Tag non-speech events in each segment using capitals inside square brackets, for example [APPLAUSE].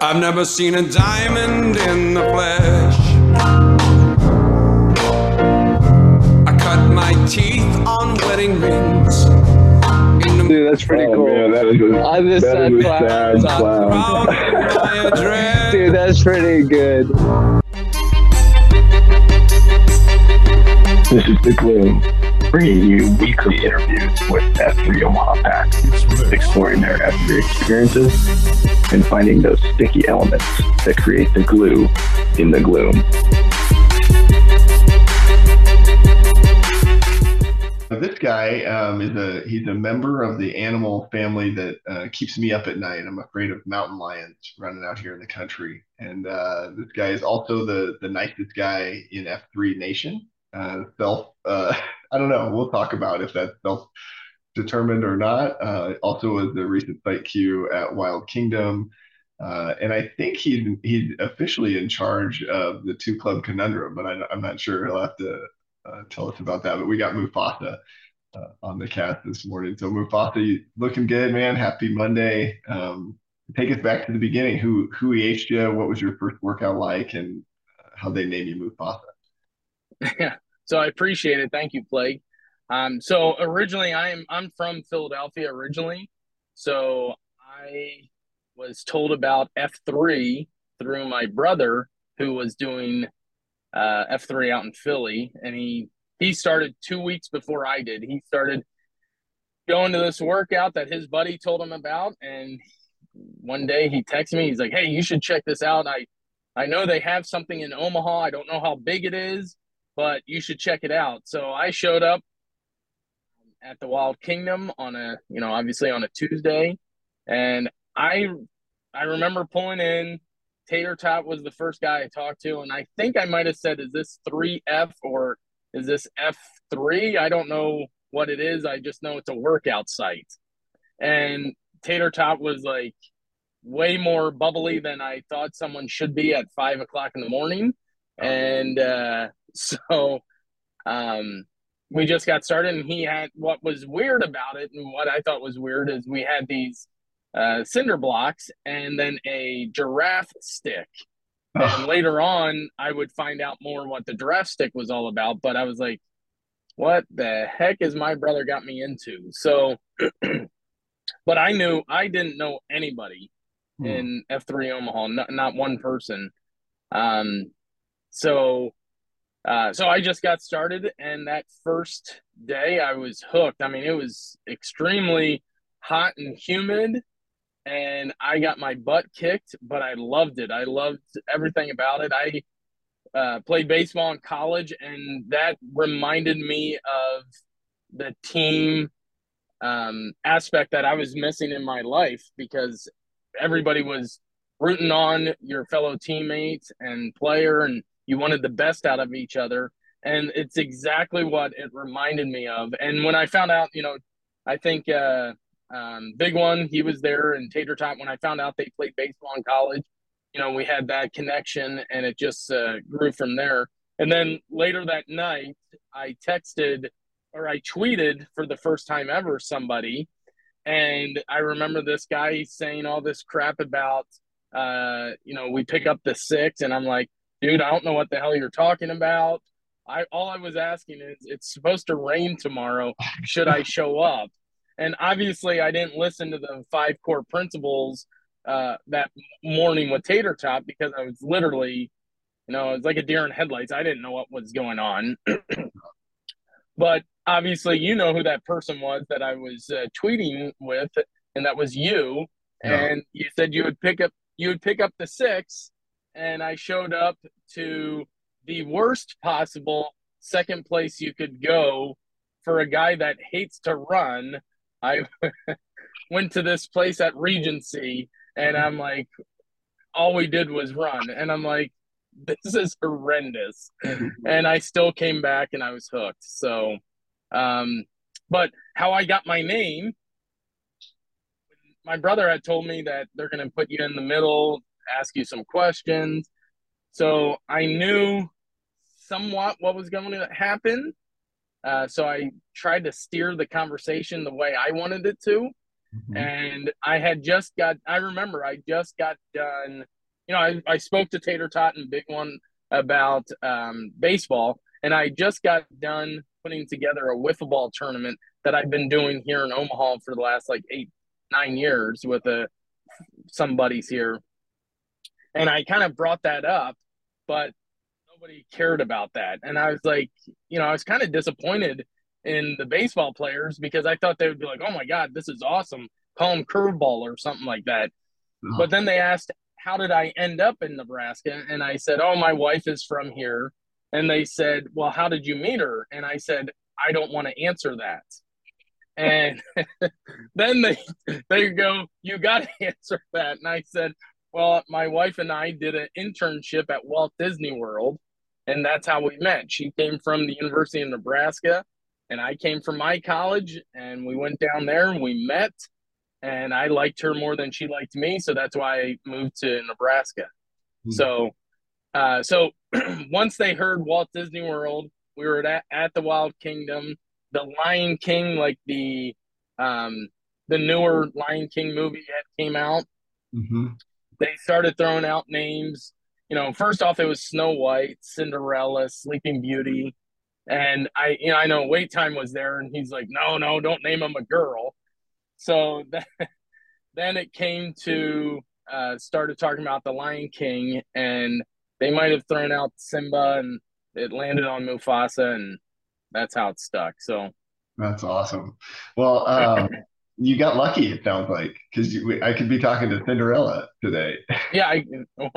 I've never seen a diamond in the flesh. I cut my teeth on wedding rings. Dude, that's pretty Oh, cool. man, that is a, On this that sad is a clown. sad clown. crowd of my [LAUGHS] address. Dude, that's pretty good. This is The Gloom, bringing you weekly interviews with F3 Omaha Pack, exploring their F3 experiences and finding those sticky elements that create the glue in the gloom. This guy um, is a he's a member of the animal family that uh, keeps me up at night. I'm afraid of mountain lions running out here in the country. And uh, this guy is also the the nicest guy in F3 Nation. Uh, self, uh, [LAUGHS] I don't know. We'll talk about if that's self determined or not. Uh, also was the recent site Q at Wild Kingdom. Uh, and I think he's he's officially in charge of the two club conundrum, but I, I'm not sure. He'll have to uh, tell us about that. But we got Mufasa uh, on the cast this morning. So Mufasa, looking good, man. Happy Monday. Um, take us back to the beginning. Who who aged you? What was your first workout like, and how they name you Mufasa? Yeah. [LAUGHS] So I appreciate it. Thank you, Plague. Um, so originally I am I'm from Philadelphia originally. So I was told about F3 through my brother who was doing uh, F3 out in Philly and he he started 2 weeks before I did. He started going to this workout that his buddy told him about and one day he texted me he's like, "Hey, you should check this out. I I know they have something in Omaha. I don't know how big it is, but you should check it out. So I showed up at the Wild Kingdom on a, you know, obviously on a Tuesday, and I, I remember pulling in. Tater Tot was the first guy I talked to, and I think I might have said, "Is this three F or is this F three? I don't know what it is. I just know it's a workout site." And Tater Tot was like way more bubbly than I thought someone should be at five o'clock in the morning, and uh, [LAUGHS] so um, we just got started and he had what was weird about it and what i thought was weird is we had these uh, cinder blocks and then a giraffe stick. And later on i would find out more what the giraffe stick was all about but i was like what the heck is my brother got me into? So [CLEARS THROAT] but i knew i didn't know anybody Hmm. in f3 omaha not, not one person. Um so uh, so I just got started, and that first day I was hooked. I mean, it was extremely hot and humid, and I got my butt kicked, but I loved it. I loved everything about it. I uh, played baseball in college, and that reminded me of the team um, aspect that I was missing in my life because everybody was rooting on your fellow teammates and player and you wanted the best out of each other and it's exactly what it reminded me of. And when i found out you know i think uh, um, big one he was there and tater tot when i found out they played baseball in college you know we had that connection and it just uh, grew from there. And then later that night i texted or i tweeted for the first time ever somebody and i remember this guy saying all this crap about uh, you know we pick up the six and i'm like dude, I don't know what the hell you're talking about. I all I was asking is it's supposed to rain tomorrow. Should I show up? And obviously I didn't listen to the five core principles uh, that morning with Tater Tot because I was literally, you know, it's like a deer in headlights. I didn't know what was going on. [CLEARS THROAT] but obviously you know who that person was that I was uh, tweeting with, and that was you. Yeah. And you said you would pick up you would pick up the six and I showed up to the worst possible second place you could go for a guy that hates to run. I [LAUGHS] went to this place at Regency and I'm like, all we did was run. And I'm like, this is horrendous. [LAUGHS] and I still came back and I was hooked. So, um, but how I got my name, my brother had told me that they're going to put you in the middle, ask you some questions. So I knew somewhat what was going to happen. Uh, so I tried to steer the conversation the way I wanted it to. mm-hmm. and I had just got. I remember I just got done. You know, I, I spoke to Tater Tot and Big One about um, baseball, and I just got done putting together a wiffle ball tournament that I've been doing here in Omaha for the last like eight, nine years with a, uh, some buddies here. And I kind of brought that up, but nobody cared about that. And I was like, you know, I was kind of disappointed in the baseball players because I thought they would be like, oh my God, this is awesome. Call him curveball or something like that. Uh-huh. But then they asked, how did I end up in Nebraska? And I said, oh, my wife is from here. And they said, well, how did you meet her? And I said, I don't want to answer that. And [LAUGHS] then they they go, you got to [LAUGHS] answer that. And I said, well, my wife and I did an internship at Walt Disney World, and that's how we met. She came from the University of Nebraska, and I came from my college, and we went down there and we met. And I liked her more than she liked me, so that's why I moved to Nebraska. Mm-hmm. So, uh, so [CLEARS THROAT] once they heard Walt Disney World, we were at, at the Wild Kingdom. The Lion King, like the um, the newer Lion King movie that came out, mm-hmm. They started throwing out names. You know, first off, it was Snow White, Cinderella, Sleeping Beauty, and I, you know, I know wait time was there, and he's like, no, no, don't name him a girl. So [LAUGHS] that, then it came to uh, started talking about the Lion King, and they might have thrown out Simba, and it landed on Mufasa, and that's how it stuck. So that's awesome. Well, um, [LAUGHS] you got lucky. It sounds like because I could be talking to Cinderella today. Yeah, I, or,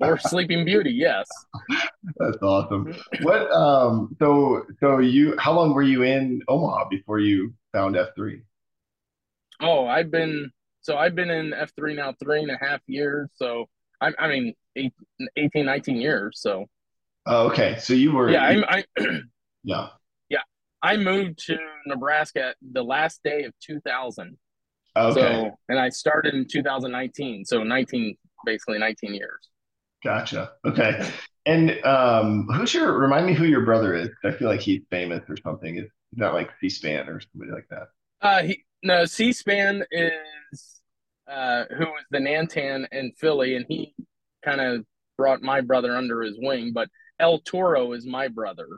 or Sleeping Beauty. Yes, that's awesome. What? Um. So, so you, how long were you in Omaha before you found F three? Oh, I've been so I've been in F three now three and a half years. So I, I mean, eight, 18, 19 years. So. Oh, okay. So you were. Yeah, I'm. I, [CLEARS THROAT] yeah. I moved to Nebraska the last day of 2000. Okay. So, and I started in 2019. So 19, basically 19 years. Gotcha. Okay. And um, who's your? Remind me who your brother is. I feel like he's famous or something. Is not like C-SPAN or somebody like that. Uh, he no C-SPAN is uh who was the Nantan in Philly, and he kind of brought my brother under his wing. But El Toro is my brother.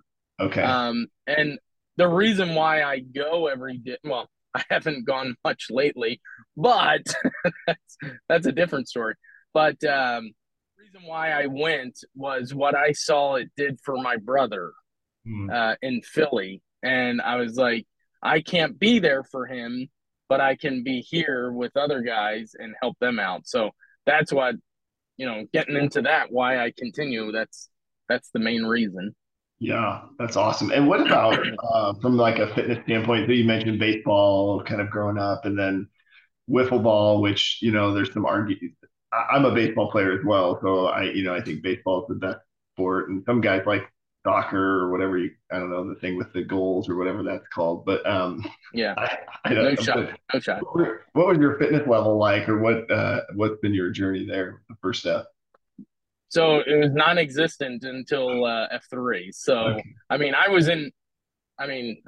Okay. Um, and the reason why I go every day, well, [LAUGHS] I haven't gone much lately, but [LAUGHS] that's that's a different story. But um, the reason why I went was what I saw it did for my brother mm. uh, in Philly, and I was like, I can't be there for him, but I can be here with other guys and help them out. So that's what you know, getting into that, why I continue. That's that's the main reason. Yeah, that's awesome. And what about uh, from like a fitness standpoint? So you mentioned baseball, kind of growing up, and then wiffle ball, which you know, there's some argue. I'm a baseball player as well, so I, you know, I think baseball is the best sport, and some guys like soccer or whatever you, I don't know, the thing with the goals or whatever that's called. But um, yeah, I, I no shot, no shot. What, what was your fitness level like, or what uh, what's been your journey there? The first step. So it was non-existent until uh, F three. So okay. I mean, I was in. I mean,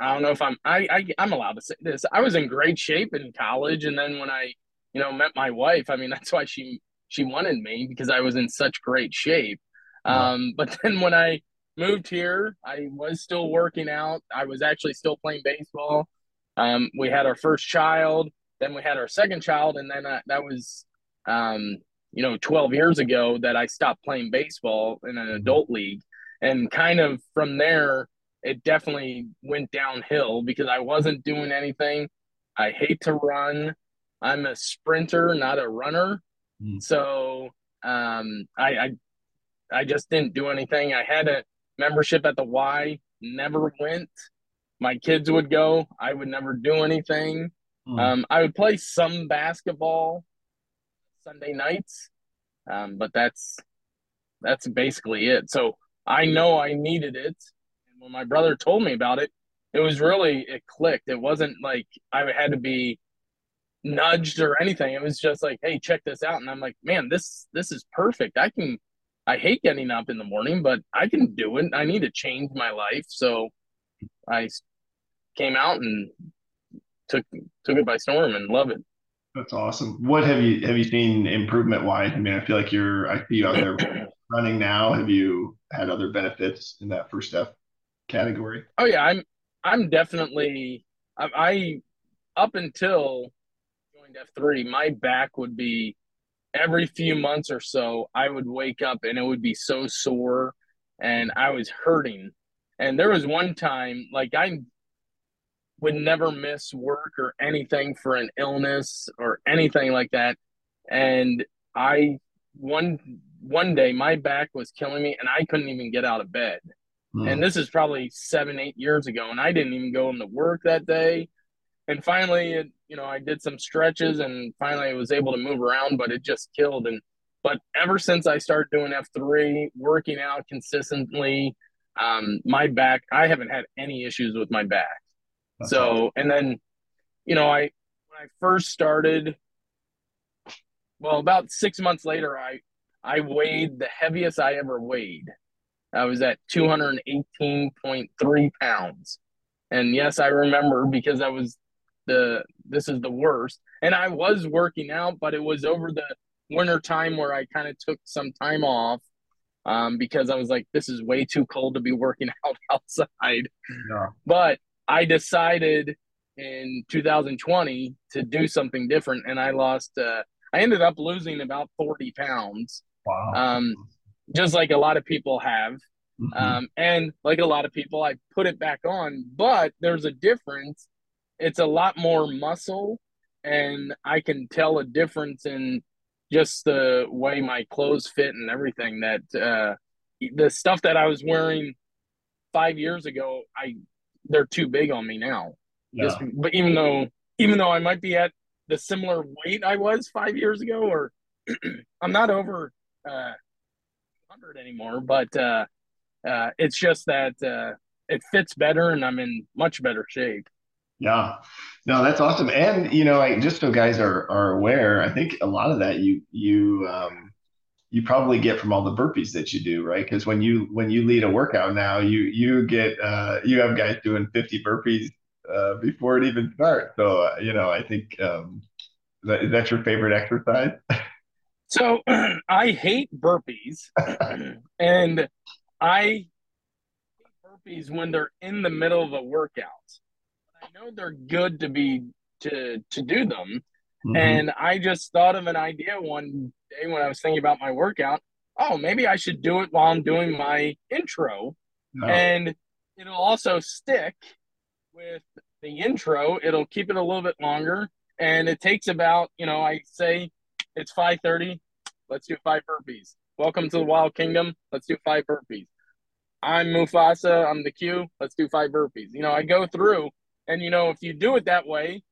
I don't know if I'm. I, I I'm allowed to say this. I was in great shape in college, and then when I, you know, met my wife, I mean, [LAUGHS] that's why she she wanted me because I was in such great shape. Um, but then when I moved here, I was still working out. I was actually still playing baseball. Um, we had our first child, then we had our second child, and then I, that was um, you know 12 years ago that i stopped playing baseball in an mm-hmm. adult league. And kind of from there it definitely went downhill because i wasn't doing anything. I hate to run. I'm a sprinter not a runner. Mm. so um, I, I i just didn't do anything. I had a membership at the y never went. My kids would go. I would never do anything. Mm. um, i would play some basketball Sunday nights. Um, but that's that's basically it. So I know I needed it. And when my brother told me about it, it was really it clicked. It wasn't like I had to be nudged or anything. It was just like, hey, check this out. And I'm like, man, this this is perfect. I can I hate getting up in the morning, but I can do it. I need to change my life. So I came out and took took it by storm and love it. That's awesome. What have you have you seen improvement wise? I mean, I feel like you're I see you out there [CLEARS THROAT] running now. Have you had other benefits in that first step category? Oh yeah, I'm I'm definitely I, I up until joined F3, my back would be every few months or so, I would wake up and it would be so sore and I was hurting. And there was one time, like, I would never miss work or anything for an illness or anything like that. And I, one, one day my back was killing me and I couldn't even get out of bed. Mm. And this is probably seven, eight years ago. And I didn't even go into work that day. And finally, it, you know, I did some stretches and finally I was able to move around, but it just killed. And, but ever since I started doing F3, working out consistently, um, my back, I haven't had any issues with my back. That's so, and then, you know, I, when I first started, well, about six months later, I, I weighed the heaviest I ever weighed. I was at 218.3 pounds. And yes, I remember because I was the this is the worst. And I was working out, but it was over the winter time where I kind of took some time off um, because I was like, this is way too cold to be working [LAUGHS] out outside. Yeah. But I decided in 2020 to do something different, and I lost. Uh, I ended up losing about 40 pounds. Wow. Um, just like a lot of people have. Mm-hmm. Um, and like a lot of people, I put it back on, but there's a difference it's a lot more muscle and I can tell a difference in just the way my clothes fit and everything that uh, the stuff that I was wearing five years ago, I they're too big on me now. Yeah. Just, but even though even though I might be at the similar weight I was five years ago, or [CLEARS THROAT] I'm not over uh, 100 anymore, but uh, uh, it's just that uh, it fits better and I'm in much better shape. Yeah, no, that's awesome. And you know, like just so guys are are aware, I think a lot of that you you um, you probably get from all the burpees that you do, right? Because when you when you lead a workout now, you you get uh, you have guys doing 50 burpees uh, before it even starts. So uh, you know, I think um, that, is that your favorite exercise? So [CLEARS THROAT] I hate burpees, [CLEARS THROAT] and I hate burpees when they're in the middle of a workout. I know they're good to be to to do them. Mm-hmm. And I just thought of an idea one day when I was thinking about my workout. Oh, maybe I should do it while I'm doing my intro. Oh. And it'll also stick with the intro. It'll keep it a little bit longer. And it takes about, you know, I say it's 5:30. Let's do five burpees. Welcome to the Wild Kingdom. Let's do five burpees. I'm Mufasa. I'm the Q. Let's do five burpees. You know, I go through and you know, if you do it that way,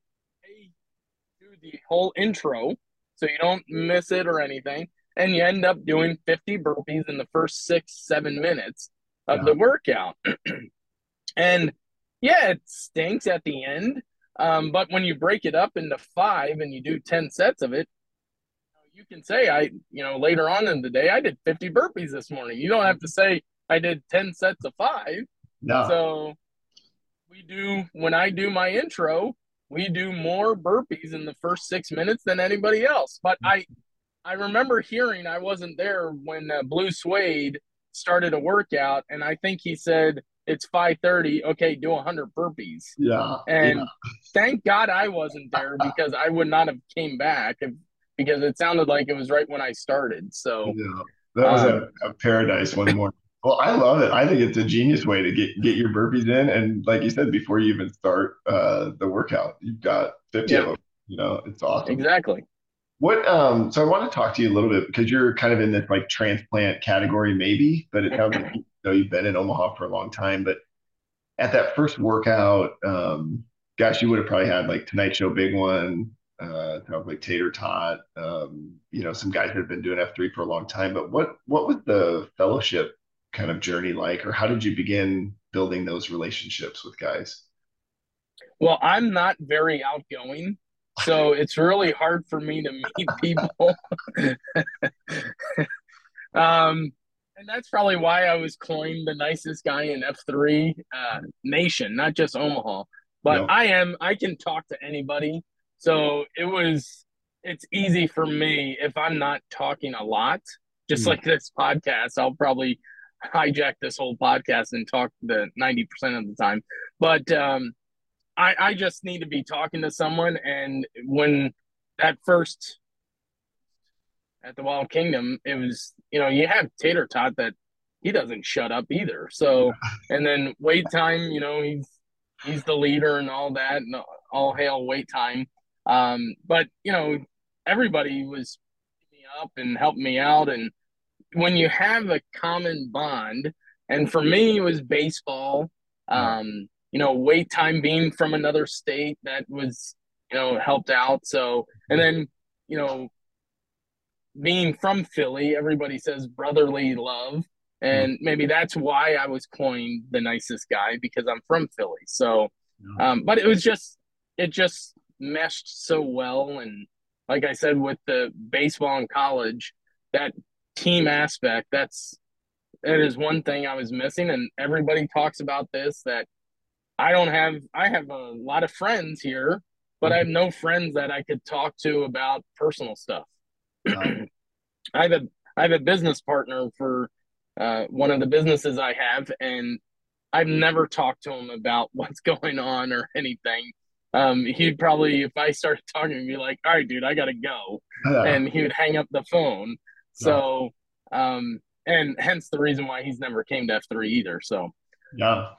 do the whole intro so you don't miss it or anything. And you end up doing 50 burpees in the first six, seven minutes of yeah. the workout. [CLEARS THROAT] and yeah, it stinks at the end. Um, but when you break it up into five and you do 10 sets of it, you can say, I, you know, later on in the day, I did 50 burpees this morning. You don't have to say, I did 10 sets of five. No. So we do when I do my intro, we do more burpees in the first six minutes than anybody else. But I, I remember hearing I wasn't there when uh, Blue Suede started a workout, and I think he said it's five thirty. Okay, do hundred burpees. Yeah. And yeah. thank God I wasn't there because I would not have came back if, because it sounded like it was right when I started. So yeah, that was um, a, a paradise one morning. Well, I love it. I think it's a genius way to get get your burpees in, and like you said, before you even start uh, the workout, you've got fifty yeah. of them. You know, it's awesome. Exactly. What? Um. So I want to talk to you a little bit because you're kind of in this like transplant category, maybe, but it sounds like [LAUGHS] you know you've been in Omaha for a long time. But at that first workout, um, gosh, you would have probably had like Tonight Show Big One, uh, like Tater Tot, um, you know, some guys that have been doing F3 for a long time. But what what was the fellowship kind of journey like, or how did you begin building those relationships with guys? Well, I'm not very outgoing, so [LAUGHS] it's really hard for me to meet people. [LAUGHS] um, and that's probably why I was coined the nicest guy in F3 uh, Nation, not just Omaha. but Yep. I am I can talk to anybody. So it was it's easy for me if I'm not talking a lot, just Hmm. like this podcast. I'll probably hijack this whole podcast and talk the 90% of the time. But um I I just need to be talking to someone and when that first at the Wild Kingdom, it was, you know, you have Tater Tot that he doesn't shut up either. So, and then wait time, you know, he's he's the leader and all that, and all hail wait time. Um, but you know, everybody was me up and helping me out, and when you have a common bond, and for me, it was baseball. Um, you know, wait time being from another state that was, you know, helped out. So, and then, you know, being from Philly, everybody says brotherly love. And maybe that's why I was coined the nicest guy because I'm from Philly. So, um, but it was just, it just meshed so well. And like I said, with the baseball in college, that team aspect, that's, that is one thing I was missing. And everybody talks about this that I don't have, I have a lot of friends here, but I have no friends that I could talk to about personal stuff. [CLEARS THROAT] I have a I have a business partner for uh, one of the businesses I have, and I've never talked to him about [LAUGHS] what's going on or anything. Um, he'd probably, if I started talking, be like, "All right, dude, I gotta go," and he would hang up the phone. So, um, and hence the reason why he's never came to F three either. So, Yeah.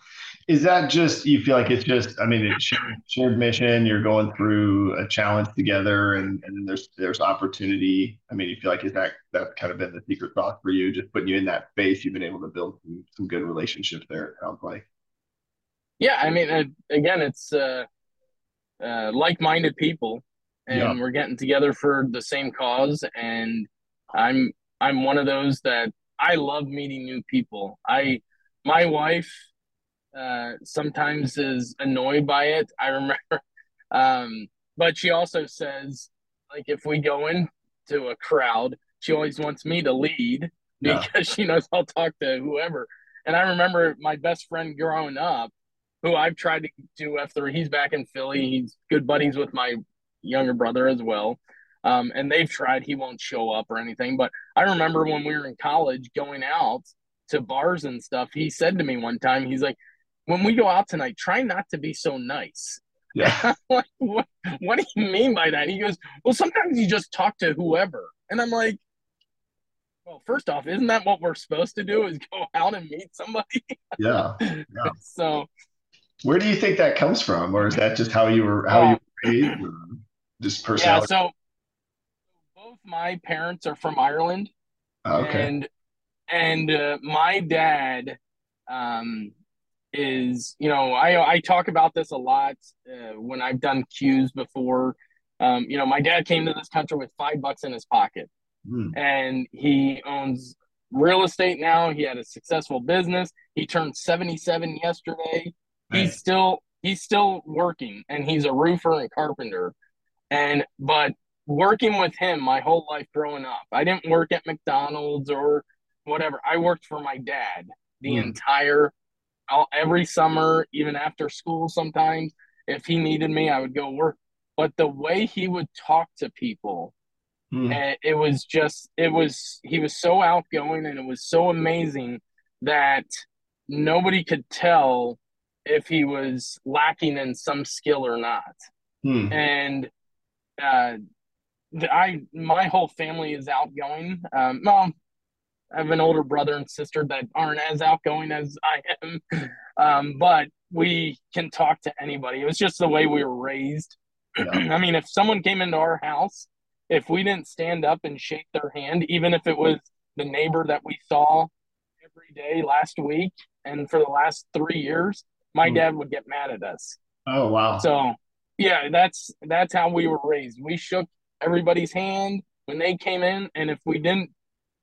Is that just you feel like it's just I mean it's shared, shared mission, you're going through a challenge together and, and then there's there's opportunity. I mean, you feel like is that that kind of been the secret sauce for you, just putting you in that space, you've been able to build some, some good relationships there, it sounds like. yeah, I mean, uh, again, it's uh, uh, like-minded people, and Yeah. we're getting together for the same cause. And I'm I'm one of those that I love meeting new people. I my wife uh, sometimes is annoyed by it. I remember, [LAUGHS] um, but she also says like if we go into a crowd, she always wants me to lead [LAUGHS] Yeah. because she knows I'll talk to whoever. And I remember my best friend growing up, who I've tried to do F3. He's back in Philly. He's good buddies with my younger brother as well. Um, and they've tried. He won't show up or anything. But I remember when we were in college going out to bars and stuff, he said to me one time, he's like, when we go out tonight, try not to be so nice. Yeah. [LAUGHS] Like, what, what do you mean by that? He goes, well, sometimes you just talk to whoever. And I'm like, well, first off, isn't that what we're supposed to do is go out and meet somebody? Yeah. [LAUGHS] so Where do you think that comes from? Or is that just how you were how you were raised? Just yeah, personality? so both my parents are from Ireland. Oh, okay. and and uh, my dad um is you know i i talk about this a lot uh, when i've done cues before um you know my dad came to this country with five bucks in his pocket Hmm. and he owns real estate now he had a successful business he turned 77 yesterday Right. he's still he's still working and he's a roofer and carpenter and but working with him my whole life growing up i didn't work at mcdonald's or whatever i worked for my dad the Hmm. entire all, every summer even after school sometimes if he needed me i would go work but the way he would talk to people Hmm. and it was just it was he was so outgoing and it was so amazing that nobody could tell if he was lacking in some skill or not Hmm. and uh the, i my whole family is outgoing um well i have an older brother and sister that aren't as outgoing as i am um but we can talk to anybody it was just the way we were raised Yeah. [CLEARS THROAT] i mean if someone came into our house if we didn't stand up and shake their hand even if it was the neighbor that we saw every day last week and for the last three years my Hmm. dad would get mad at us Oh wow. so yeah, that's that's how we were raised. We shook everybody's hand when they came in, and if we didn't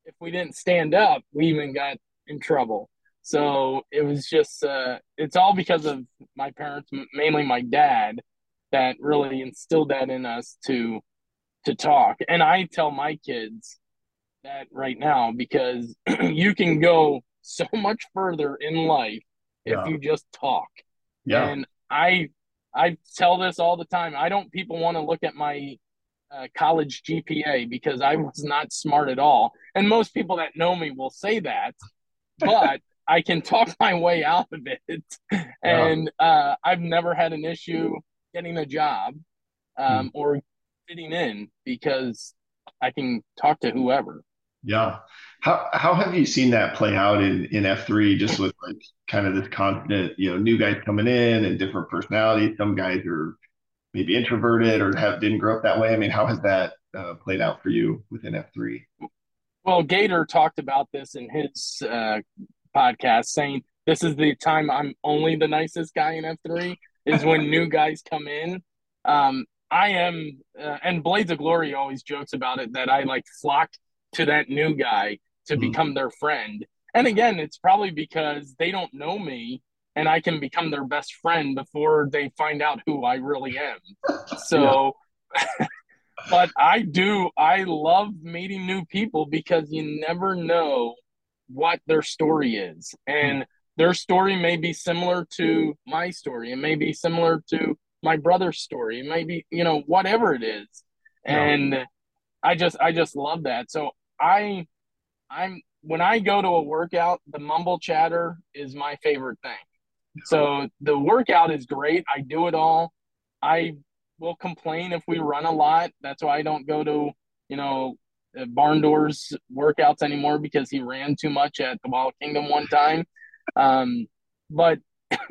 if we didn't stand up, we even got in trouble. So it was just uh, it's all because of my parents, mainly my dad, that really instilled that in us to to talk. And I tell my kids that right now because [CLEARS THROAT] you can go so much further in life if Yeah. you just talk yeah. and I I tell this all the time. I don't people want to look at my uh, college GPA because I was not smart at all. And most people that know me will say that, but [LAUGHS] I can talk my way out of it. And uh, I've never had an issue getting a job um, hmm. or fitting in because I can talk to whoever. Yeah. How how have you seen that play out in in F3 just with like kind of this constant, you know, new guys coming in and different personalities. Some guys are maybe introverted or have didn't grow up that way. I mean, how has that uh, played out for you within F3? Well, Gator talked about this in his uh, podcast, saying this is the time I'm only the nicest guy in F3 is when [LAUGHS] new guys come in. Um, I am, uh, and Blades of Glory always jokes about it that I like flock to that new guy to mm-hmm. become their friend. And again, it's probably because they don't know me and I can become their best friend before they find out who I really am. [LAUGHS] So, [LAUGHS] but I do, I love meeting new people because you never know what their story is. And their story may be similar to my story, it may be similar to my brother's story, it may be, you know, whatever it is. And I just, I just love that. So I, I'm, when I go to a workout, the mumble chatter is my favorite thing. So the workout is great. I do it all. I will complain if we run a lot. That's why I don't go to, you know, barn doors workouts anymore because he ran too much at the Wild Kingdom one time. Um, but [CLEARS THROAT]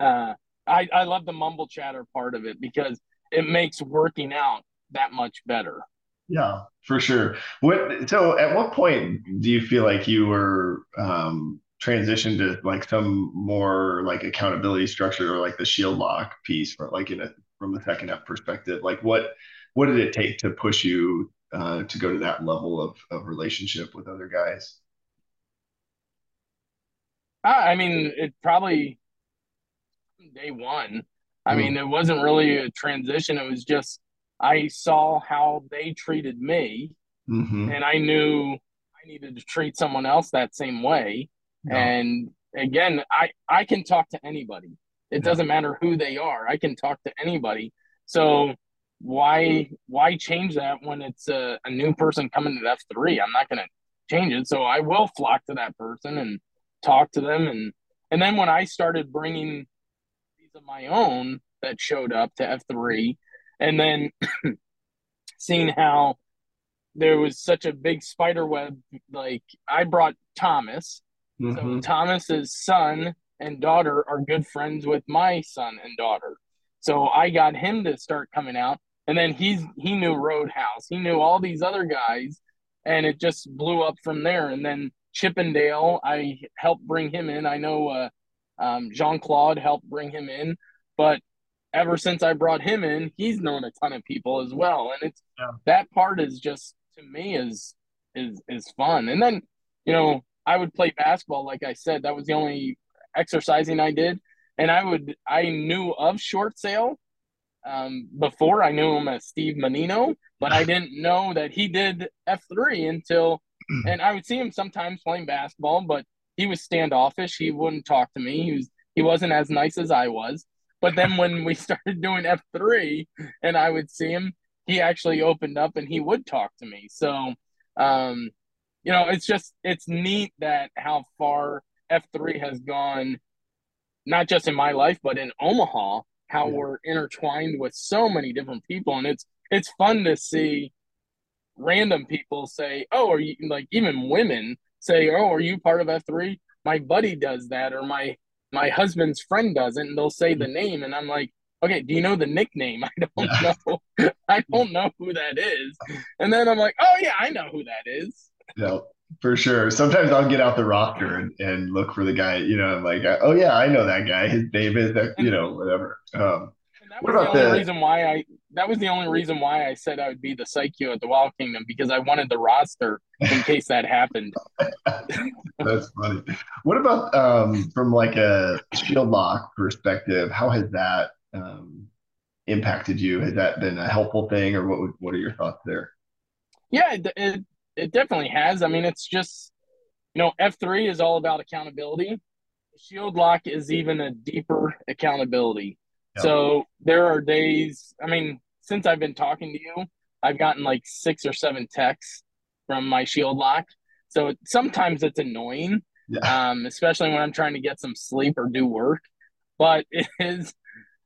uh, I, I love the mumble chatter part of it because it makes working out that much better. Yeah, for sure. What so at what point do you feel like you were um transitioned to like some more like accountability structure or like the shield lock piece for like in a from the second F perspective? Like what what did it take to push you uh to go to that level of of relationship with other guys? I mean, it probably day one. I mm. mean, it wasn't really a transition. It was just I saw how they treated me, mm-hmm. and I knew I needed to treat someone else that same way. No. And again, I I can talk to anybody. It doesn't matter who they are. I can talk to anybody. So why why change that when it's a, a new person coming to F three? I'm not going to change it. So I will flock to that person and talk to them and and then when I started bringing these of my own that showed up to F three and then [CLEARS THROAT] seeing how there was such a big spider web like i brought thomas mm-hmm. so thomas's son and daughter are good friends with my son and daughter so i got him to start coming out and then he's he knew roadhouse he knew all these other guys and it just blew up from there and then chippendale i helped bring him in i know uh, um, jean-claude helped bring him in but ever since I brought him in, he's known a ton of people as well. And it's yeah. that part is just to me is is is fun. And then, you know, I would play basketball, like I said, that was the only exercising I did. And I would I knew of short sale um, before I knew him as Steve Menino, but I didn't know that he did F three until [CLEARS THROAT] and I would see him sometimes playing basketball, but he was standoffish. He wouldn't talk to me. He was he wasn't as nice as I was. But then when we [LAUGHS] started doing F3 and I would see him, he actually opened up and he would talk to me. So, um, you know, it's just, it's neat that how far F3 has gone, not just in my life, but in Omaha, how yeah. we're intertwined with so many different people. And it's, it's fun to see random people say, Oh, are you like even women say, Oh, are you part of F3? My buddy does that, or my my husband's friend doesn't, and they'll say the mm-hmm. name, and I'm like, okay, do you know the nickname? [LAUGHS] I don't know. I mm-hmm. don't know who that is. And then I'm like, oh yeah, I know who that is. Yeah, for sure. Sometimes I'll get out the roster and, and look for the guy. You know, I'm like, oh yeah, I know that guy. His name is that. You know, whatever. Um, what about the, the reason why I that was the only reason why I said I would be the site Q at the Wild Kingdom because I wanted the roster in case that happened. [LAUGHS] That's funny. What about um, from like a shield lock perspective? How has that um, impacted you? Has that been a helpful thing, or what? Would, what are your thoughts there? Yeah, it, it it definitely has. I mean, it's just you know, F three is all about accountability. Shield lock is even a deeper accountability Yeah. So there are days, I mean, since I've been talking to you, I've gotten like six or seven texts from my shield lock. So sometimes it's annoying, yeah. um, especially when I'm trying to get some sleep or do work. But [LAUGHS] it is,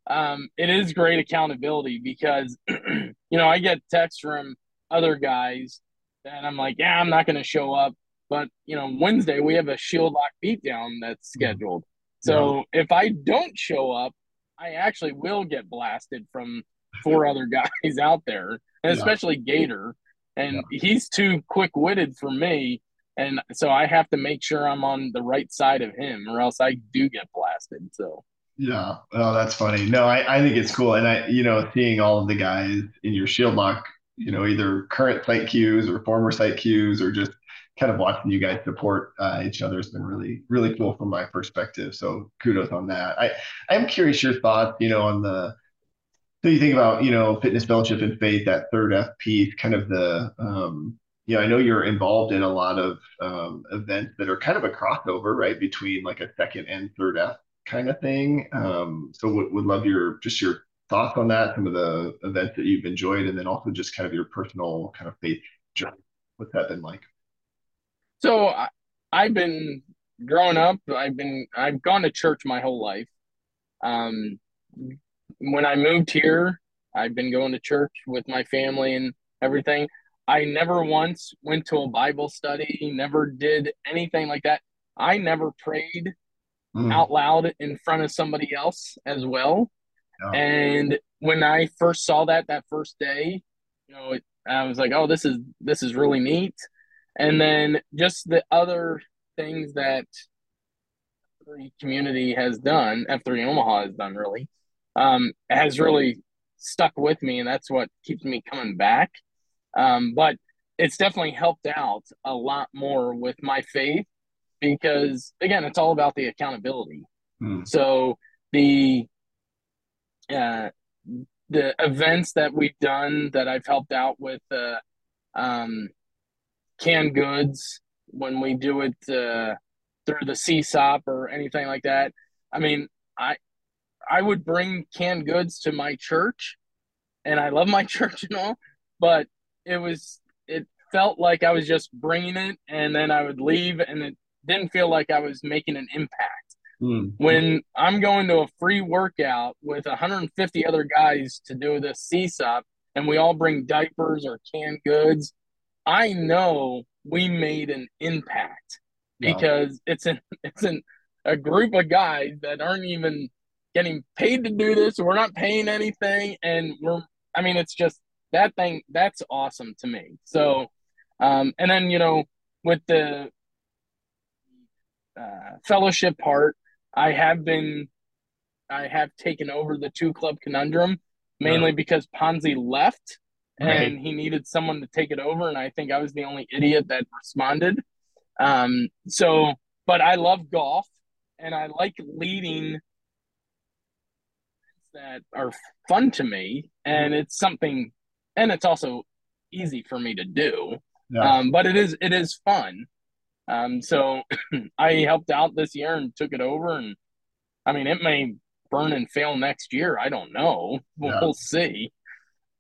um, it is great accountability because, [CLEARS THROAT] you know, I get texts from other guys and I'm like, yeah, I'm not going to show up. But you know, Wednesday we have a shield lock beatdown that's mm-hmm. scheduled. So yeah. if I don't show up, I actually will get blasted from four other [LAUGHS] guys out there, and especially Gator. And yeah. he's too quick witted for me. And so I have to make sure I'm on the right side of him, or else I do get blasted. So yeah, oh, that's funny. No, I, I think it's cool, and I, you know, seeing all of the guys in your shield lock, you know, either current site Qs or former site Qs, or just kind of watching you guys support uh, each other has been really really cool from my perspective. So kudos on that. I I'm curious your thoughts, you know, on the so you think about you know fitness fellowship and faith that third F piece, kind of the um, you know I know you're involved in a lot of um, events that are kind of a crossover right between like a second and third F kind of thing. Um, so would would love your just your thoughts on that, some of the events that you've enjoyed, and then also just kind of your personal kind of faith journey. What's that been like? So I, I've been growing up. I've been I've gone to church my whole life. Um, when I moved here, I've been going to church with my family and everything. I never once went to a Bible study. Never did anything like that. I never prayed mm. out loud in front of somebody else as well. Yeah. And when I first saw that that first day, you know, it, I was like, "Oh, this is this is really neat." and then just the other things that F3 community has done, F3 Omaha has done really, um, has really stuck with me, and that's what keeps me coming back. Um, but it's definitely helped out a lot more with my faith because again, it's all about the accountability. Hmm. So the uh, the events that we've done that I've helped out with, uh, um, canned goods when we do it uh, through the CSAUP or anything like that. I mean, I I would bring canned goods to my church, and I love my [LAUGHS] church and all, but it was it felt like I was just bringing it, and then I would leave, and it didn't feel like I was making an impact. Mm. When I'm going to a free workout with 150 other guys to do the CSAUP, and we all bring diapers or canned goods, I know we made an impact because it's an [LAUGHS] it's an a group of guys that aren't even getting paid to do this. We're not paying anything, and we're I mean it's just that thing that's awesome to me. So, um, and then you know with the uh, fellowship part, I have been I have taken over the two club conundrum mainly because Ponzi left and he needed someone to take it over. And I think I was the only idiot that responded. Um, so, but I love golf and I like leading that are fun to me. And it's something, and it's also easy for me to do. Yeah. Um, but it is, it is fun. Um, so [CLEARS THROAT] I helped out this year and took it over. And I mean, it may burn and fail next year. I don't know. We'll, yeah. we'll see.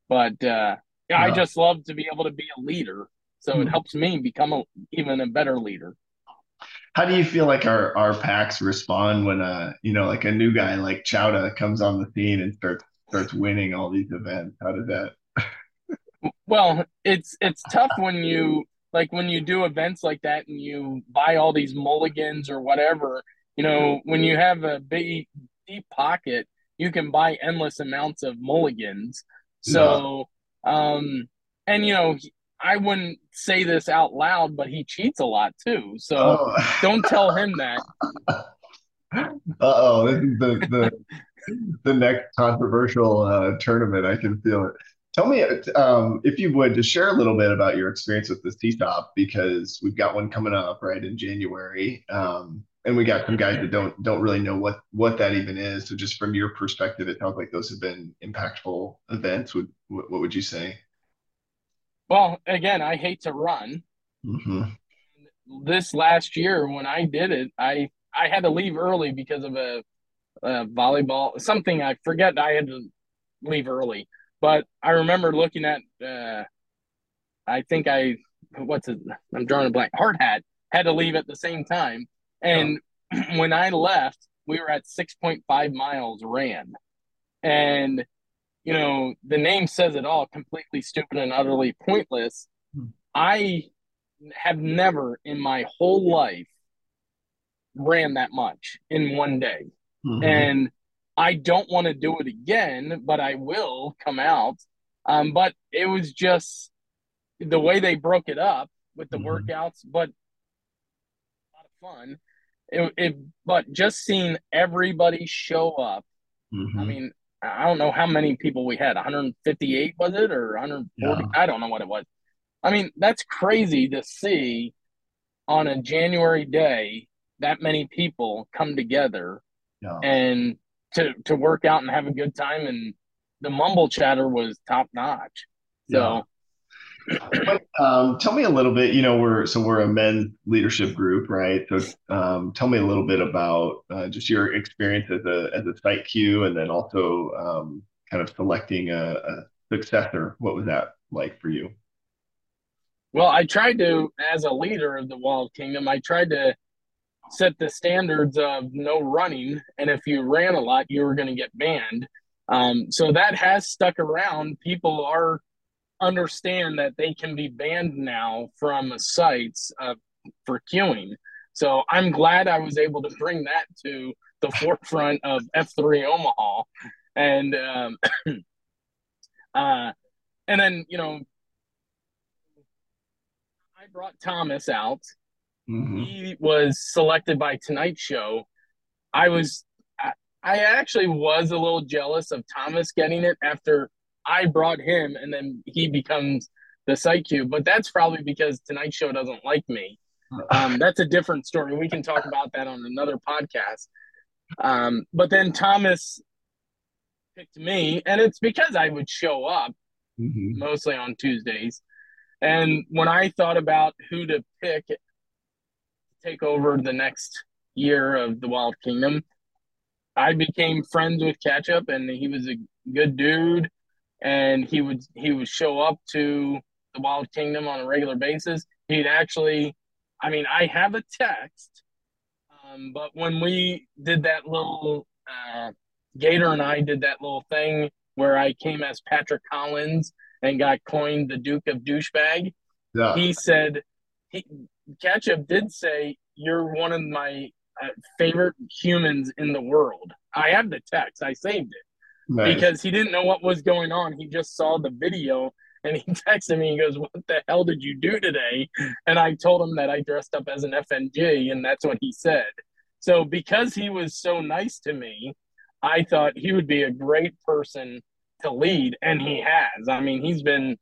But uh, yeah, I just love to be able to be a leader. So mm-hmm. it hmm. helps me become a, even a better leader. How do you feel like our, our packs respond when uh you know like a new guy like Chowda comes on the scene and starts starts winning all these events? How does that? well, it's it's tough when you like when you do events like that and you buy all these mulligans or whatever. You know, when you have a big deep pocket, you can buy endless amounts of mulligans. So um, and you know, I wouldn't say this out loud, but he cheats a lot too. So oh. don't tell him that. [LAUGHS] Uh oh, the the the next controversial uh, tournament. I can feel it. Tell me, um, if you would, to share a little bit about your experience with this the CSAUP because we've got one coming up right in January, um, and we got some guys that don't don't really know what what that even is. So, just from your perspective, it sounds like those have been impactful events. Would what, what would you say? Well, again, I hate to run. Mm-hmm. This last year, when I did it, I I had to leave early because of a uh, volleyball, something I forget. I had to leave early, but I remember looking at. Uh, I think I what's it? I'm drawing a blank. Hard hat had to leave at the same time, and oh. [CLEARS THROAT] when I left, we were at 6.5 miles ran, and you know the name says it all. Completely stupid and utterly pointless. Hmm. I have never in my whole life ran that much in one day. Mm-hmm. And I don't want to do it again, but I will come out. Um, but it was just the way they broke it up with the mm-hmm. workouts, but a lot of fun. It, it, but just seeing everybody show up. Mm-hmm. I mean, I don't know how many people we had. 158 was it or 140? Yeah. I don't know what it was. I mean, that's crazy to see on a January day that many people come together yeah. and to to work out and have a good time and the mumble chatter was top notch. So yeah. um, tell me a little bit, you know, we're so we're a men leadership group, right? So um, tell me a little bit about uh, just your experience as a as a site Q and then also um, kind of selecting a, a successor. What was that like for you? Well, I tried to, as a leader of the Wild Kingdom, I tried to set the standards of no running, and if you ran a lot, you were going to get banned. Um, so that has stuck around. People are understand that they can be banned now from sites uh, for queuing. So I'm glad I was able to bring that to the [LAUGHS] forefront of F3 Omaha, and um, [CLEARS THROAT] uh, and then you know I brought Thomas out. Mm-hmm. He was selected by Tonight Show. I was, I, I actually was a little jealous of Thomas getting it after I brought him, and then he becomes the site Q. But that's probably because Tonight Show doesn't like me. [LAUGHS] Um, that's a different story. We can talk about that on another podcast. Um, but then Thomas picked me, and it's because I would show up mm-hmm. mostly on Tuesdays. And when I thought about who to pick take over the next year of the Wild Kingdom, I became friends with Ketchup, and he was a good dude. And he would he would show up to the Wild Kingdom on a regular basis. He'd actually, I mean, I have a text, um, but when we did that little, uh, Gator and I did that little thing where I came as Patrick Collins and got coined the Duke of Douchebag. Yeah. He said, he, Ketchup did say, You're one of my uh, favorite humans in the world. I have the text, I saved it nice. because he didn't know what was going on. He just saw the video and he [LAUGHS] texted me. He goes, What the hell did you do today? And I told him that I dressed up as an FNG, and that's what he said. So, because he was so nice to me, I thought he would be a great person to lead, and he has. I mean, he's been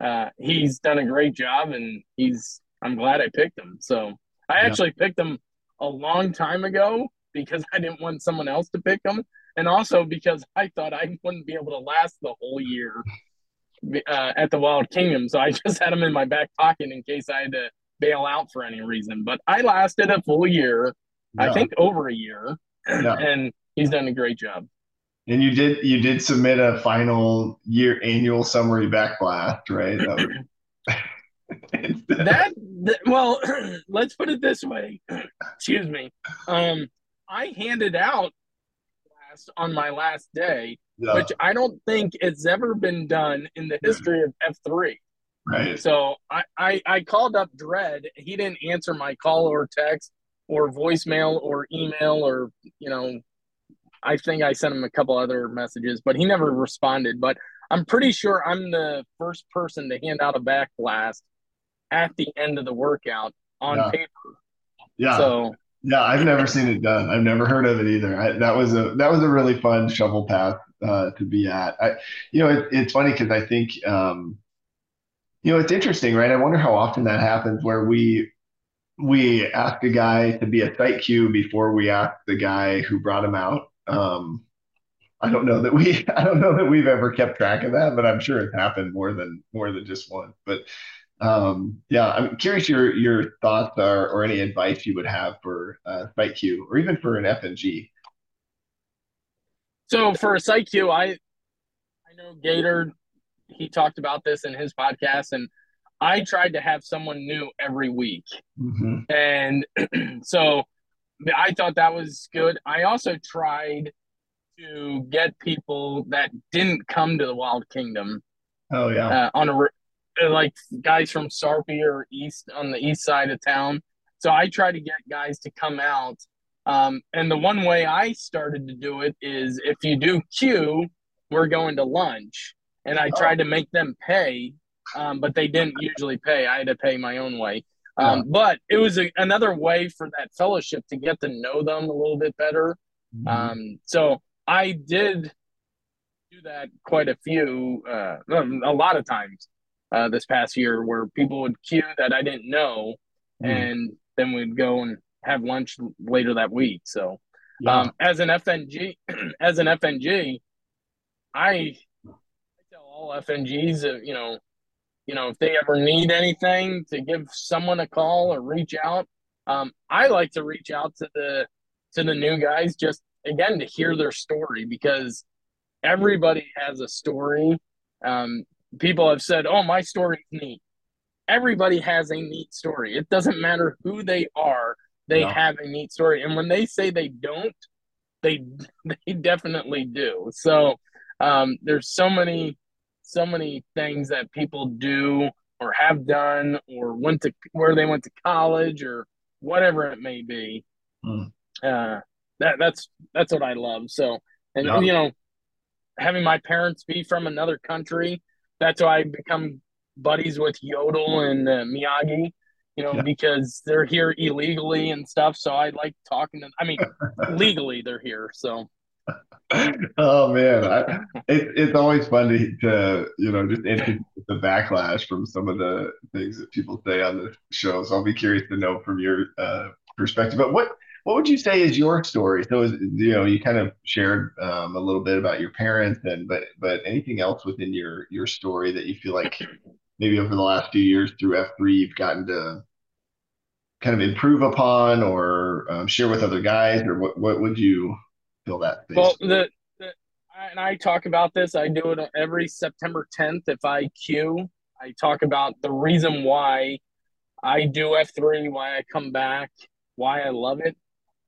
uh, he's done a great job, and he's. I'm glad I picked him. So I yeah. actually picked him a long time ago because [LAUGHS] I didn't want someone else to pick him, and also because I thought I wouldn't be able to last the whole year uh, at the Wild Kingdom. So I [LAUGHS] just had him in my back pocket in case I had to bail out for any reason. But I lasted a full year, yeah. I think over a year, yeah. [CLEARS THROAT] and he's done a great job. And you did you did submit a final year annual summary backblast, right? That, [CLEARS THROAT] that, that well, [CLEARS THROAT] let's put it this way. [CLEARS THROAT] Excuse me. Um, I handed out last on my last day, yeah. which I don't think it's ever been done in the history of F three. Right. So I, I I called up Dread. He didn't answer my call or text or voicemail or email or you know I think I sent him a couple other messages, but he never responded. But I'm pretty sure I'm the first person to hand out a back blast at the end of the workout on yeah. paper. Yeah. So yeah, I've never seen it done. I've never heard of it either. I, that was a that was a really fun shovel path uh, to be at. I, you know, it, it's funny because I think, um, you know, it's interesting, right? I wonder how often that happens where we we ask a guy to be a site Q before we ask the guy who brought him out. Um, I don't know that we [LAUGHS] I don't know that we've ever kept track of that, but I'm sure it's happened more than more than just once. But um, yeah, I'm curious your your thoughts are or any advice you would have for uh, Site Q or even for an FNG. So for a site Q, I I know Gator. He talked about this in his podcast, and I tried to have someone new every week, Mm-hmm. and [CLEARS THROAT] so I thought that was good. I also tried to get people that didn't come to the Wild Kingdom Oh yeah. uh, on a re- like guys from Sarpy or east on the east side of town. So I try to get guys to come out. Um, and the one way I started to do it is if you do queue, we're going to lunch. And I tried to make them pay, um, but they didn't usually pay. I had to pay my own way. Um, But it was a, another way for that fellowship to get to know them a little bit better. Mhm. Um, so I did do that quite a few, uh, a lot of times uh, this past year, where people would queue that I didn't know, Mm. and then we'd go and have lunch later that week. So, Yeah. um, as an FNG, [CLEARS THROAT] as an FNG, I, I tell all FNGs, you know, you know, if they ever need anything, to give someone a call or reach out. Um, I like to reach out to the to the new guys just again to hear their story because everybody has a story. Um, people have said, "Oh, my story's neat." Everybody has a neat story. It doesn't matter who they are; they No. have a neat story. And when they say they don't, they [LAUGHS] they definitely do. So um, there's so many so many things that people do or have done or went to where they went to college or whatever it may be. Mm. Uh, that that's that's what I love. So and Yeah. you know, having my parents be from another country, that's why I become buddies with Yodel and uh, Miyagi. You know, Yeah. because they're here illegally and stuff. So I like talking to. I mean, [LAUGHS] legally they're here. So Oh man, I, it, it's always fun to, to you know just the backlash from some of the things that people say on the show. So I'll be curious to know from your uh, perspective. But what what would you say is your story? So is, you know you kind of shared um, a little bit about your parents and but but anything else within your your story that you feel like maybe over the last few years through F3 you've gotten to kind of improve upon or um, share with other guys or what what would you feel that? Well, the, the and I talk about this. I do it every September 10th. If I queue, I talk about the reason why I do F3, why I come back, why I love it.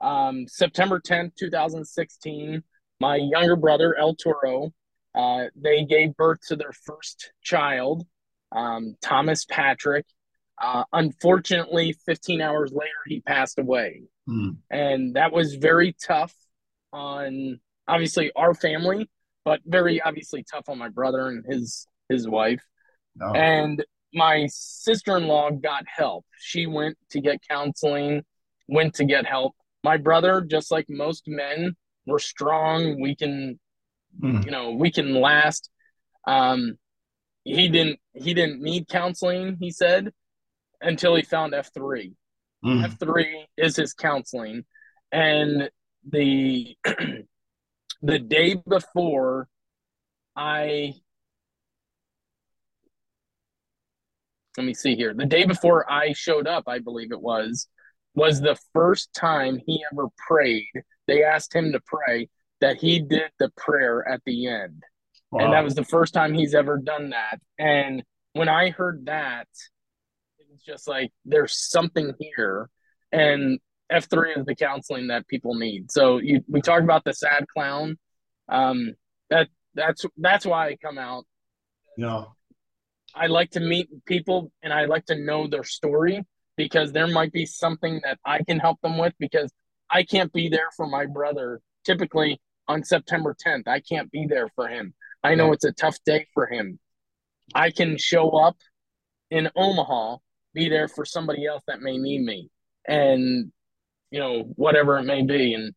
Um, September 10th, 2016, my younger brother El Toro, uh, they gave birth to their first child, um, Thomas Patrick. Uh, unfortunately, 15 hours later, he passed away Hmm. and that was very tough on obviously our family but very obviously tough on my brother and his his wife No. and my sister-in-law got help she went to get counseling went to get help my brother just like most men we're strong we can Hmm. you know we can last um he didn't he didn't need counseling he said until he found f3 Hmm. F3 is his counseling. And the [CLEARS THROAT] the day before I let me see here. The day before I showed up, I believe it was, was the first time he ever prayed. They asked him to pray that he did the prayer at the end. And that was the first time he's ever done that. And when I heard that, it was just like there's something here. And F3 is the counseling that people need. So you we talk about the sad clown. Um that that's that's why I come out. No. I like to meet people and I like to know their story because there might be something that I can help them with because I can't be there for my brother typically on September 10th. I can't be there for him. I know it's a tough day for him. I can show up in Omaha, be there for somebody else that may need me and you know whatever it may be and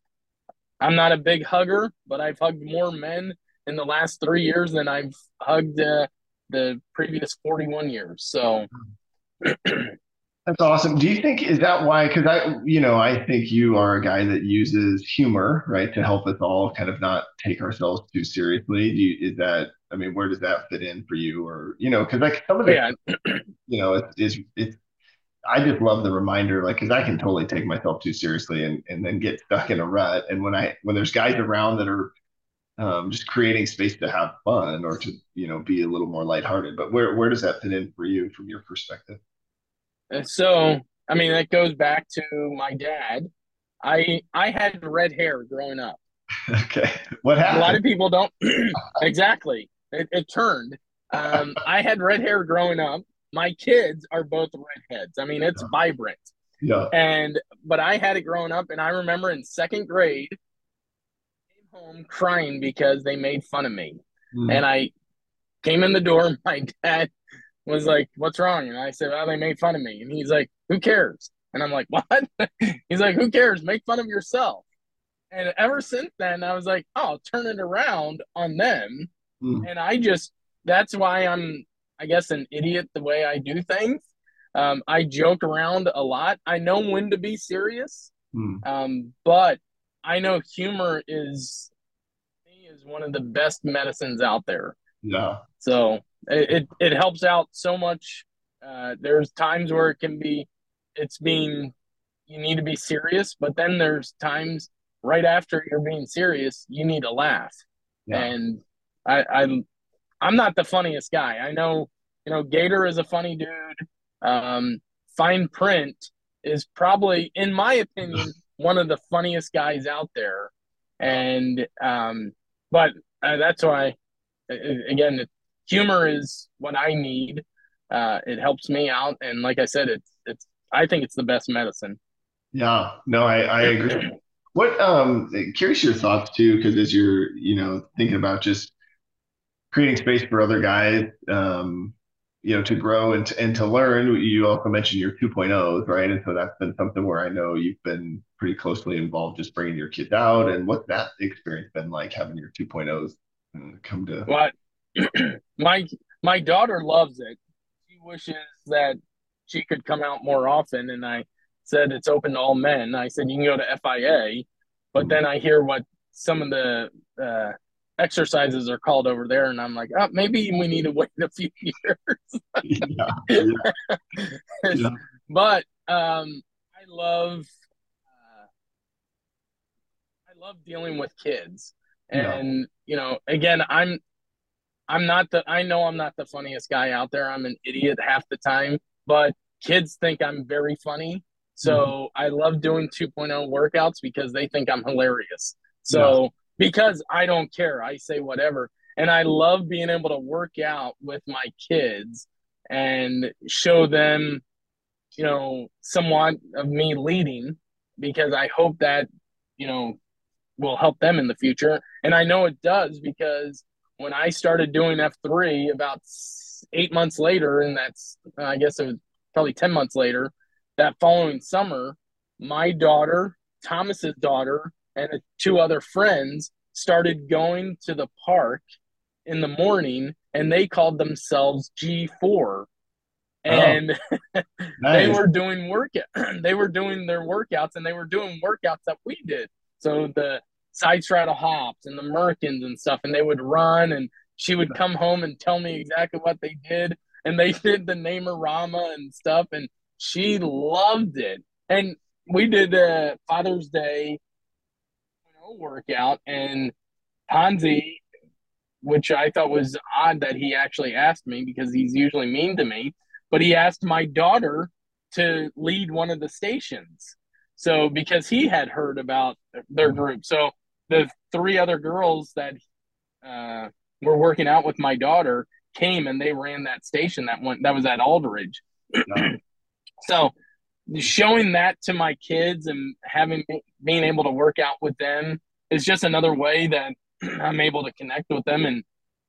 I'm not a big hugger, but I've hugged more men in the last 3 years than I've hugged uh, the previous 41 years. So [CLEARS THROAT] That's awesome. Do you think is that why? Because I, you know, I think you are a guy that uses humor, right, to help us all kind of not take ourselves too seriously. Do you, is that? I mean, where does that fit in for you? Or you know, because like some of it, yeah, [CLEARS THROAT] you know, it's it's it's. I just love the reminder, like, because I can totally take myself too seriously and and then get stuck in a rut. And when I when there's guys around that are um, just creating space to have fun or to you know be a little more lighthearted. But where where does that fit in for you from your perspective? So I mean, that goes back to my dad. I I had red hair growing up. [LAUGHS] okay, what happened? A lot of people don't [CLEARS THROAT] exactly. It, it turned. Um, I had red hair growing up. My kids are both redheads. I mean, it's vibrant. Yeah. And but I had it growing up, and I remember in second grade, came home crying because they made fun of me, mm. and I came in the door. [LAUGHS] My dad was like, "What's wrong?" And I said, "Well, they made fun of me." And he's like, "Who cares?" And I'm like, [LAUGHS] "What?" he's like, "Who cares? Make fun of yourself." And ever since then, I was like, "Oh, turn it around on them." Mm. And I just that's why I'm, I guess, an idiot the way I do things um, I joke around a lot. I know when to be serious, mm. um, but I know humor is is one of the best medicines out there. Yeah. So it it, helps out so much. Uh, there's times where it can be, it's being, you need to be serious, but then there's times right after you're being serious, you need to laugh. Yeah. And I, I, I'm not the funniest guy. I know, you know, Gator is a funny dude. Um, Fine Print is probably, in my opinion, [LAUGHS] one of the funniest guys out there. And, um, but uh, that's why, again, humor is what I need. Uh, it helps me out. And like I said, it's, it's, I think it's the best medicine. Yeah, no, I, I agree. What, um, curious your thoughts too, because as you're, you know, thinking about just creating space for other guys, um, you know to grow and to, and to learn you also mentioned your 2.0s right and so that's been something where i know you've been pretty closely involved just bringing your kids out and what that experience been like having your 2.0s uh, come to what [CLEARS THROAT] my my daughter loves it. She wishes that she could come out more often and i said it's open to all men. I said you can go to FiA but then i hear what some of the uh, exercises are called over there and i'm like oh maybe we need to wait a few [LAUGHS] years. Yeah, yeah. [LAUGHS] yeah. but um i love uh, i love dealing with kids. And you know again i'm i'm not the i know i'm not the funniest guy out there i'm an idiot half the time but kids think i'm very funny so mm-hmm. i love doing 2.0 workouts because they think i'm hilarious so because I don't care. I say whatever. And I love being able to work out with my kids and show them, you know, somewhat of me leading because I hope that, you know, will help them in the future. And I know it does because when I started doing F3 about eight months later, and that's, uh, I guess it was probably 10 months later, that following summer, my daughter, Thomas's daughter, and two other friends started going to the park in the morning and they called themselves G4 and [LAUGHS] oh, nice. they were doing work [CLEARS THROAT] they were doing their workouts and they were doing workouts that we did. So the side straddle hops and the merkins and stuff and they would run and she would come home and tell me exactly what they did and they [LAUGHS] did the Namerama and stuff and she loved it. And we did a father's day workout, and Ponzi, which I thought was odd that he actually asked me because he's usually mean to me, but he asked my daughter to lead one of the stations. So because he had heard about their group, so the three other girls that uh, were working out with my daughter came and they ran that station that went that was at Aldridge. so showing that to my kids and having being able to work out with them is just another way that [CLEARS THROAT] I'm able to connect with them and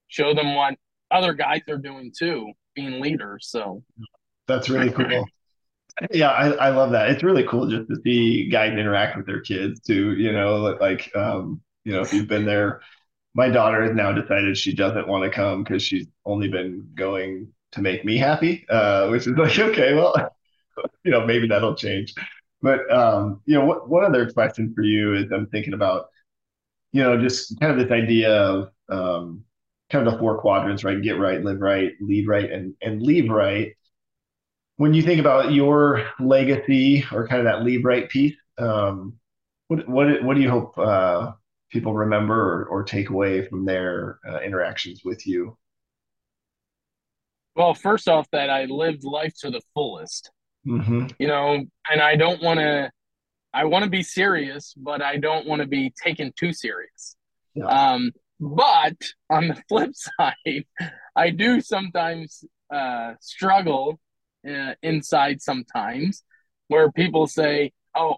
show them what other guys are doing too, being leaders. So that's really cool. Yeah, I, I love that. It's really cool just to see guys interact with their kids too. You know, like um, you know, if you've been there, my daughter has now decided she doesn't want to come because she's only been going to make me happy, uh, which is like [LAUGHS] okay, well, you know, maybe that'll change. But um, you know, what one other question for you is I'm thinking about, you know, just kind of this idea of um, kind of the four quadrants, right? Get right, live right, lead right, and and leave right. When you think about your legacy or kind of that leave right piece, um, what what what do you hope uh, people remember or, or take away from their uh, interactions with you? Well, first off, that I lived life to the fullest. Mm-hmm. You know, and I don't want to. I want to be serious, but I don't want to be taken too serious. Yeah. Um, but on the [LAUGHS] flip side, I do sometimes uh, struggle uh, inside sometimes where people say, "Oh,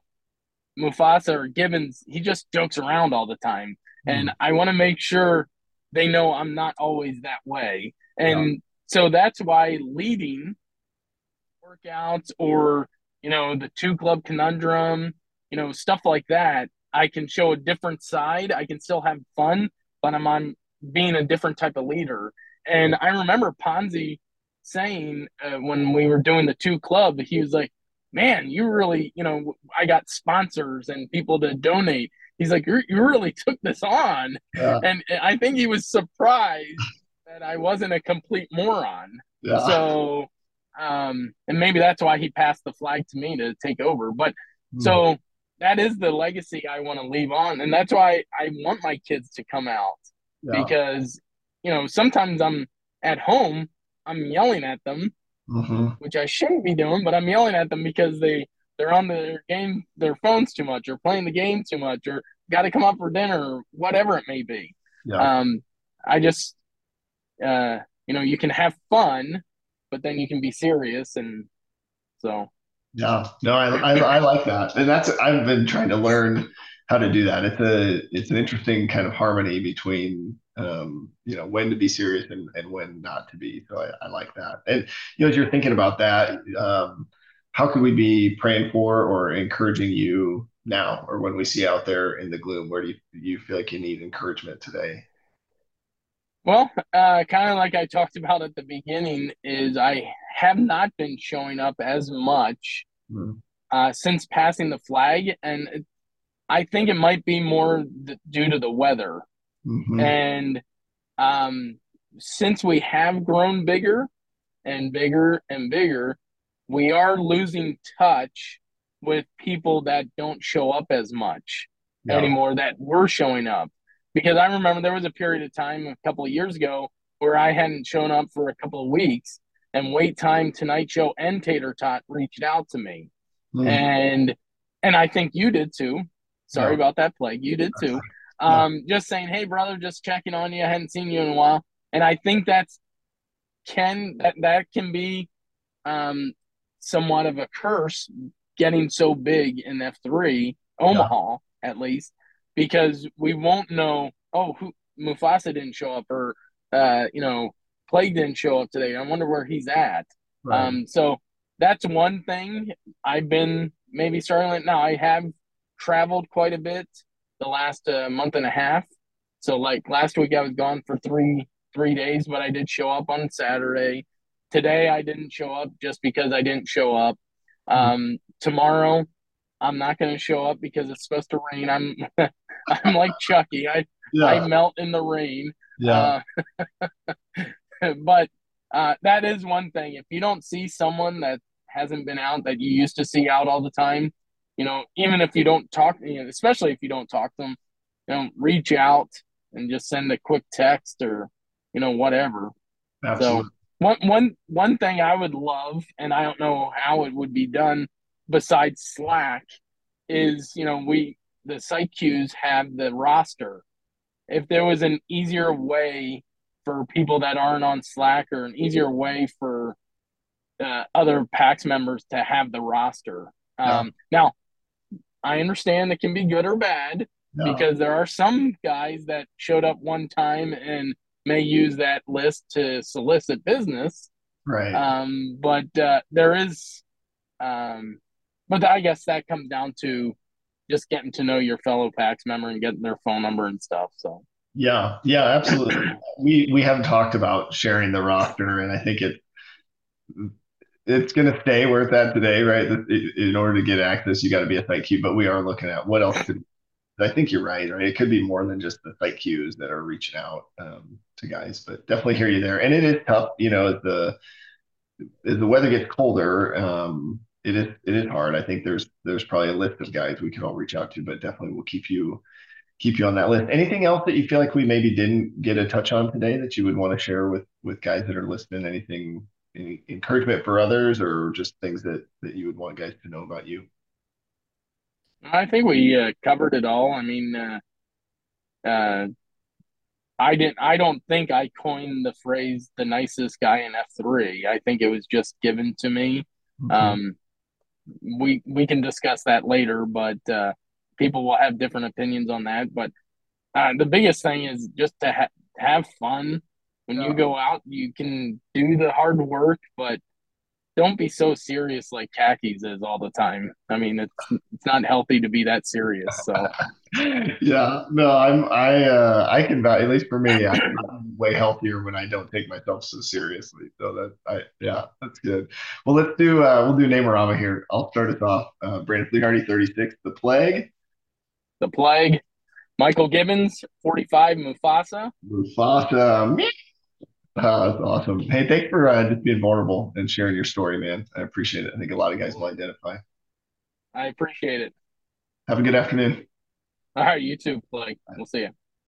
Mufasa or Gibbons, he just jokes around all the time," and I want to make sure they know I'm not always that way, and so that's why leading workouts or you know the two club conundrum, you know stuff like that, I can show a different side. I can still have fun, but I'm on being a different type of leader. And I remember Ponzi saying uh, when we were doing the two club, he was like, "Man, you really, you know, I got sponsors and people to donate." He's like, "You you really took this on," Yeah. and I think he was surprised that I wasn't a complete moron. Yeah. So, um, and maybe that's why he passed the flag to me to take over. But Hmm. so that is the legacy I want to leave on, and that's why I want my kids to come out Yeah. because you know sometimes I'm at home, I'm yelling at them, Mhm. which I shouldn't be doing, but I'm yelling at them because they they're on their game, their phones too much, or playing the game too much, or got to come up for dinner, or whatever it may be. Yeah. Um, I just, uh, you know, you can have fun, but then you can be serious, and so Yeah, no, I, I I like that, and that's I've been trying to learn how to do that. It's a it's an interesting kind of harmony between um, you know when to be serious and, and when not to be. So I, I like that. And you know, as you're thinking about that, um, how could we be praying for or encouraging you now, or when we see out there in the gloom? Where do you you feel like you need encouragement today? Well, uh, kind of like I talked about at the beginning, is I have not been showing up as much Hmm. uh, since passing the flag, and I think it might be more th- due to the weather. Mhm. And um, since we have grown bigger and bigger and bigger, we are losing touch with people that don't show up as much anymore that were showing up. Because I remember there was a period of time a couple of years ago where I hadn't shown up for a couple of weeks, and Wait Time, Tonight Show, and Tater Tot reached out to me, Mhm. and and I think you did too. Sorry Yeah. about that plague. You did too. Yeah. Um, just saying, hey brother, just checking on you. I hadn't seen you in a while, and I think that's can that that can be um somewhat of a curse getting so big in F three Omaha at least because we won't know. Oh, who Mufasa didn't show up, or uh, you know, Plague didn't show up today. I wonder where he's at. Right. Um, so that's one thing I've been maybe struggling. Now I have traveled quite a bit the last uh, month and a half. So like last week I was gone for three three days, but I did show up on Saturday. Today I didn't show up just because I didn't show up. Um, tomorrow I'm not going to show up because it's supposed to rain. I'm [LAUGHS] I'm like Chucky. I yeah. I melt in the rain. yeah. Uh, [LAUGHS] but uh, that is one thing. If you don't see someone that hasn't been out that you used to see out all the time, you know, even if you don't talk, you know, especially if you don't talk to them, you know, reach out and just send a quick text or, you know, whatever. Absolutely. One one one thing I would love, and I don't know how it would be done besides Slack, is you know we the site Qs have the roster. If there was an easier way for people that aren't on Slack, or an easier way for uh, other PAX members to have the roster. Um, Now, I understand it can be good or bad Yeah. because there are some guys that showed up one time and may use that list to solicit business. right. Um, but uh, there is, um, but I guess that comes down to just getting to know your fellow PAX member and getting their phone number and stuff. So Yeah, yeah, absolutely. We we have talked about sharing the roster, and I think it it's going to stay where it's at today, right? In order to get access, you got to be a site Q, but we are looking at what else could. I think you're right, right? It could be more than just the site Qs that are reaching out um, to guys, but definitely hear you there. And it is tough, you know, as the as the weather gets colder, um, it is it is hard. I think there's there's probably a list of guys we could all reach out to, but definitely we'll keep you keep you on that list. Anything else that you feel like we maybe didn't get a touch on today that you would want to share with with guys that are listening? Anything, any encouragement for others, or just things that that you would want guys to know about you? I think we uh, covered it all. I mean, uh, uh, I didn't. I don't think I coined the phrase "the nicest guy in F three. I think it was just given to me. Mm-hmm. Um, we we can discuss that later, but uh, people will have different opinions on that. But uh, the biggest thing is just to ha- have fun when you go out. You can do the hard work, but don't be so serious like khakis is all the time. I mean, it's it's not healthy to be that serious. So [LAUGHS] yeah, no, I'm I uh I can at least for me, I'm way healthier when I don't take myself so seriously. So that I yeah, that's good. Well, let's do uh we'll do Namerama here. I'll start us off. Uh Brandon Fleehardy, 36, the plague. The plague. Michael Gibbons, 45, Mufasa. Mufasa. Oh, that's awesome. Hey, thanks for uh, just being vulnerable and sharing your story, man. I appreciate it. I think a lot of guys will identify. I appreciate it. Have a good afternoon. All right, you too, Plague. We'll see you.